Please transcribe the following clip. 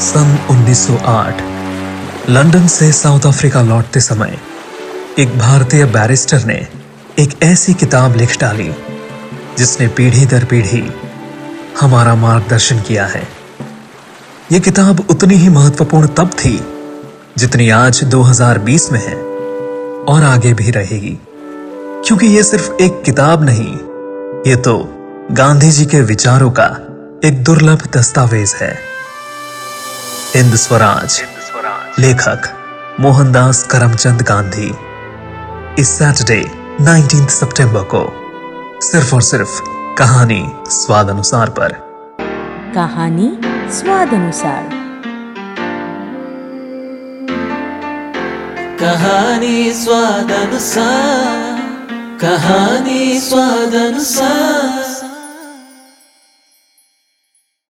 सन 1908 London से South Africa लौटते समय, एक भारतीय बैरिस्टर ने एक ऐसी किताब लिख डाली, जिसने पीढ़ी दर पीढ़ी हमारा मार्गदर्शन किया है। यह किताब उतनी ही महत्वपूर्ण तब थी, जितनी आज 2020 में है, और आगे भी रहेगी। क्योंकि यह सिर्फ़ एक किताब नहीं, ये तो गांधी जी के विचारों का एक दुर्लभ दस्तावेज़ है। हिंद स्वराज लेखक मोहनदास करमचंद गांधी इस सैटरडे 19 सितंबर को सिर्फ़ और सिर्फ़ कहानी स्वाद अनुसार पर। कहानी स्वाद अनुसार कहानी स्वाद अनुसार कहानी स्वाद अनुसार